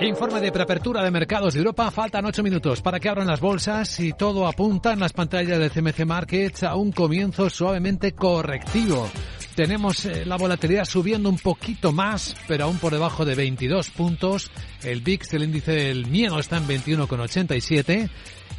Informe de preapertura de mercados de Europa. Faltan ocho minutos para que abran las bolsas y todo apunta en las pantallas de CMC Markets a un comienzo suavemente correctivo. Tenemos eh, la volatilidad subiendo un poquito más, pero aún por debajo de 22 puntos. El VIX, el índice del miedo, está en 21,87.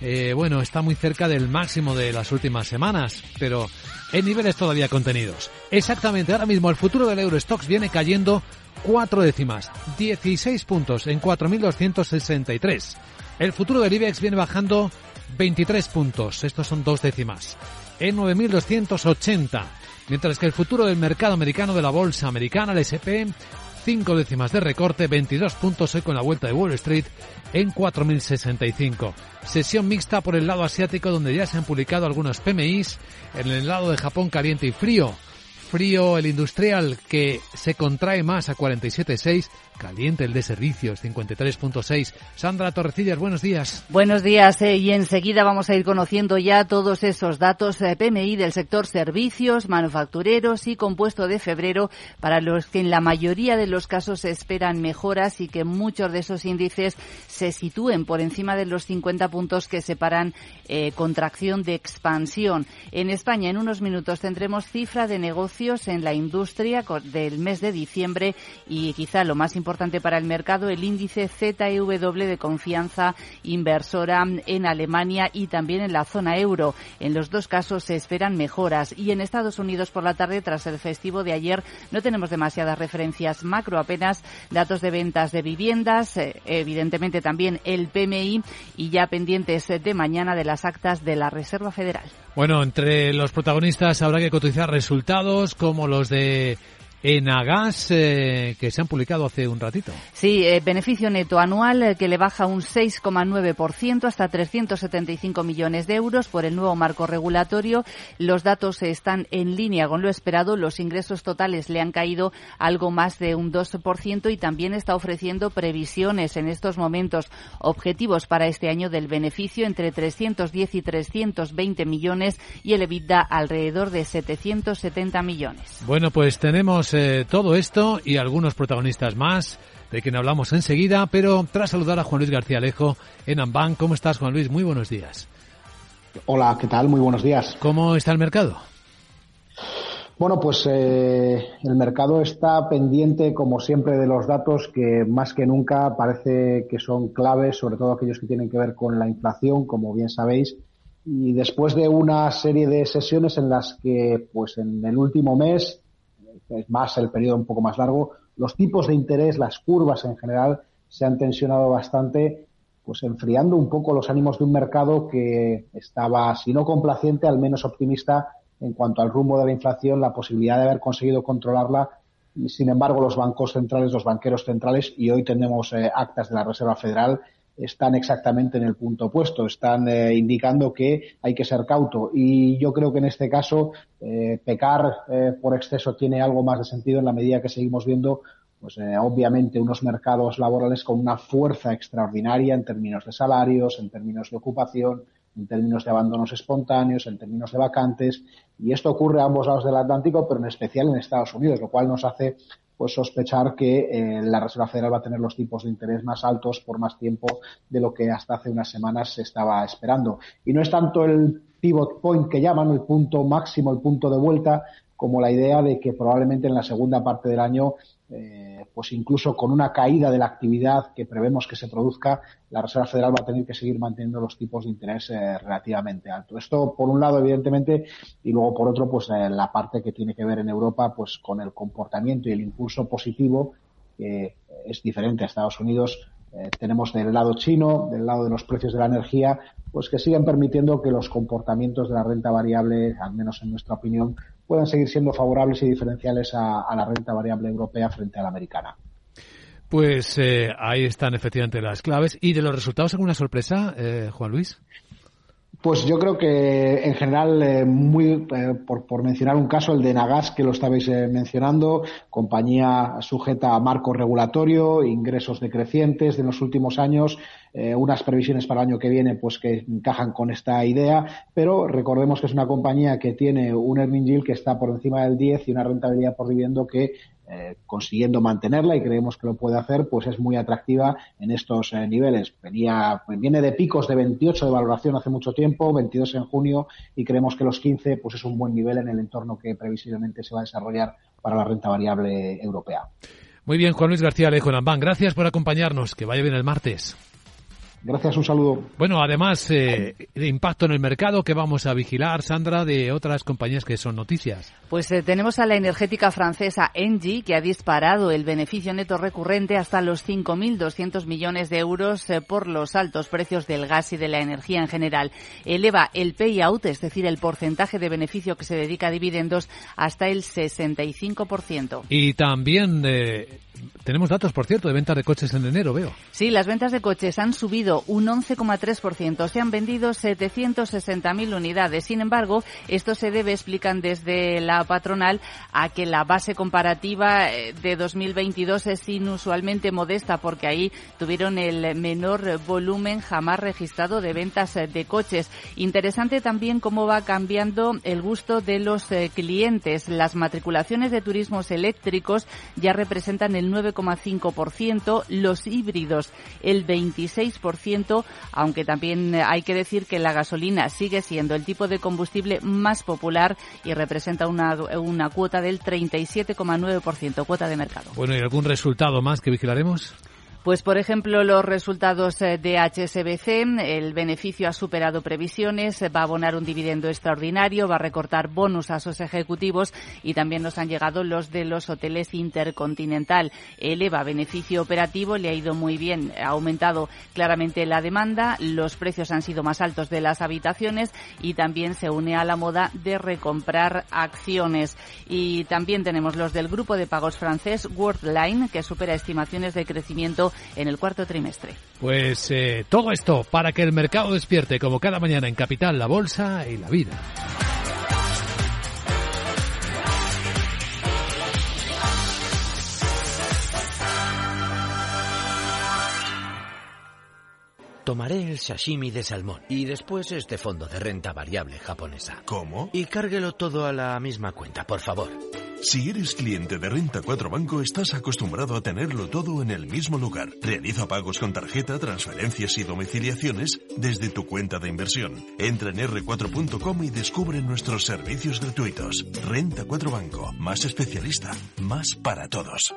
Eh, bueno, está muy cerca del máximo de las últimas semanas, pero en niveles todavía contenidos. Exactamente, ahora mismo el futuro del Eurostox viene cayendo cuatro décimas, 16 puntos en 4.263. El futuro del IBEX viene bajando 23 puntos, estos son dos décimas, en 9.280. Mientras que el futuro del mercado americano de la bolsa americana, el SP, cinco décimas de recorte, 22 puntos hoy con la vuelta de Wall Street en 4.065. Sesión mixta por el lado asiático donde ya se han publicado algunos PMIs, en el lado de Japón caliente y frío frío el industrial que se contrae más a 47.6 Caliente el de servicios, 53.6. Sandra Torrecillas, buenos días. Buenos días eh, y enseguida vamos a ir conociendo ya todos esos datos eh, PMI del sector servicios, manufactureros y compuesto de febrero para los que en la mayoría de los casos se esperan mejoras y que muchos de esos índices se sitúen por encima de los 50 puntos que separan eh, contracción de expansión. En España, en unos minutos, tendremos cifra de en la industria del mes de diciembre y quizá lo más importante importante para el mercado, el índice ZEW de confianza inversora en Alemania y también en la zona euro. En los dos casos se esperan mejoras y en Estados Unidos por la tarde, tras el festivo de ayer, no tenemos demasiadas referencias macro, apenas datos de ventas de viviendas, eh, evidentemente también el PMI y ya pendientes de mañana de las actas de la Reserva Federal. Bueno, entre los protagonistas habrá que cotizar resultados como los de en Agas eh, que se han publicado hace un ratito. Sí, eh, beneficio neto anual eh, que le baja un 6,9% hasta 375 millones de euros por el nuevo marco regulatorio. Los datos están en línea con lo esperado. Los ingresos totales le han caído algo más de un 2% y también está ofreciendo previsiones en estos momentos objetivos para este año del beneficio entre 310 y 320 millones y el EBITDA alrededor de 770 millones. Bueno, pues tenemos eh, todo esto y algunos protagonistas más, de quien hablamos enseguida, pero tras saludar a Juan Luis García Alejo en Amban. ¿Cómo estás, Juan Luis? Muy buenos días. Hola, ¿qué tal? Muy buenos días. ¿Cómo está el mercado? Bueno, pues eh, el mercado está pendiente, como siempre, de los datos que más que nunca parece que son claves, sobre todo aquellos que tienen que ver con la inflación, como bien sabéis. Y después de una serie de sesiones en las que, pues en el último mes, es más el periodo un poco más largo, los tipos de interés, las curvas en general, se han tensionado bastante, pues enfriando un poco los ánimos de un mercado que estaba, si no complaciente, al menos optimista en cuanto al rumbo de la inflación, la posibilidad de haber conseguido controlarla. Sin embargo, los bancos centrales, los banqueros centrales, y hoy tenemos eh, actas de la Reserva Federal, están exactamente en el punto opuesto, están eh, indicando que hay que ser cauto. Y yo creo que en este caso eh, pecar eh, por exceso tiene algo más de sentido en la medida que seguimos viendo pues obviamente unos mercados laborales con una fuerza extraordinaria en términos de salarios, en términos de ocupación, en términos de abandonos espontáneos, en términos de vacantes, y esto ocurre a ambos lados del Atlántico, pero en especial en Estados Unidos, lo cual nos hace pues sospechar que eh, la Reserva Federal va a tener los tipos de interés más altos por más tiempo de lo que hasta hace unas semanas se estaba esperando. Y no es tanto el pivot point que llaman, el punto máximo, el punto de vuelta, como la idea de que probablemente en la segunda parte del año eh, pues incluso con una caída de la actividad que prevemos que se produzca, la Reserva Federal va a tener que seguir manteniendo los tipos de interés eh, relativamente altos. Esto, por un lado, evidentemente, y luego, por otro, pues eh, la parte que tiene que ver en Europa, pues con el comportamiento y el impulso positivo, que es diferente a Estados Unidos. Tenemos del lado chino, del lado de los precios de la energía, pues que siguen permitiendo que los comportamientos de la renta variable, al menos en nuestra opinión, puedan seguir siendo favorables y diferenciales a, la renta variable europea frente a la americana. Pues eh, ahí están efectivamente las claves. ¿Y de los resultados alguna sorpresa, eh, Juan Luis? Pues yo creo que en general, eh, muy por, por, mencionar un caso, el de Nagas, que lo estabais mencionando, compañía sujeta a marco regulatorio, ingresos decrecientes de los últimos años, eh, unas previsiones para el año que viene pues que encajan con esta idea, pero recordemos que es una compañía que tiene un earning yield que está por encima del 10 y una rentabilidad por dividendo que eh, consiguiendo mantenerla y creemos que lo puede hacer, pues es muy atractiva en estos eh, niveles. Venía, viene de picos de 28 de valoración hace mucho tiempo, 22 en junio y creemos que los 15 pues es un buen nivel en el entorno que previsiblemente se va a desarrollar para la renta variable europea. Muy bien, Juan Luis García Alejo Lambán, gracias por acompañarnos. Que vaya bien el martes. Gracias, un saludo. Bueno, además, eh, de impacto en el mercado que vamos a vigilar, Sandra, de otras compañías que son noticias. Pues eh, tenemos a la energética francesa Engie, que ha disparado el beneficio neto recurrente hasta los 5.200 millones de euros eh, por los altos precios del gas y de la energía en general. Eleva el payout, es decir, el porcentaje de beneficio que se dedica a dividendos, hasta el 65%. Y también tenemos datos, por cierto, de ventas de coches en enero, veo. Sí, las ventas de coches han subido un 11,3%. Se han vendido 760.000 unidades. Sin embargo, esto se debe, explican desde la patronal, a que la base comparativa eh, de 2022 es inusualmente modesta porque ahí tuvieron el menor volumen jamás registrado de ventas eh, de coches. Interesante también cómo va cambiando el gusto de los eh, clientes. Las matriculaciones de turismos eléctricos ya representan el 9,5%, los híbridos el 26%, aunque también hay que decir que la gasolina sigue siendo el tipo de combustible más popular y representa una, una cuota del 37,9%, cuota de mercado. Bueno, ¿y algún resultado más que vigilaremos? Pues, por ejemplo, los resultados eh, de HSBC, el beneficio ha superado previsiones, va a abonar un dividendo extraordinario, va a recortar bonus a sus ejecutivos y también nos han llegado los de los hoteles Intercontinental. Eleva beneficio operativo, le ha ido muy bien, ha aumentado claramente la demanda, los precios han sido más altos de las habitaciones y también se une a la moda de recomprar acciones. Y también tenemos los del grupo de pagos francés Worldline, que supera estimaciones de crecimiento en el cuarto trimestre. Pues eh, todo esto para que el mercado despierte como cada mañana en Capital, la Bolsa y la vida. Tomaré el sashimi de salmón y después este fondo de renta variable japonesa. ¿Cómo? Y cárguelo todo a la misma cuenta, por favor. Si eres cliente de Renta 4 Banco, estás acostumbrado a tenerlo todo en el mismo lugar. Realiza pagos con tarjeta, transferencias y domiciliaciones desde tu cuenta de inversión. Entra en r4.com y descubre nuestros servicios gratuitos. Renta 4 Banco, más especialista, más para todos.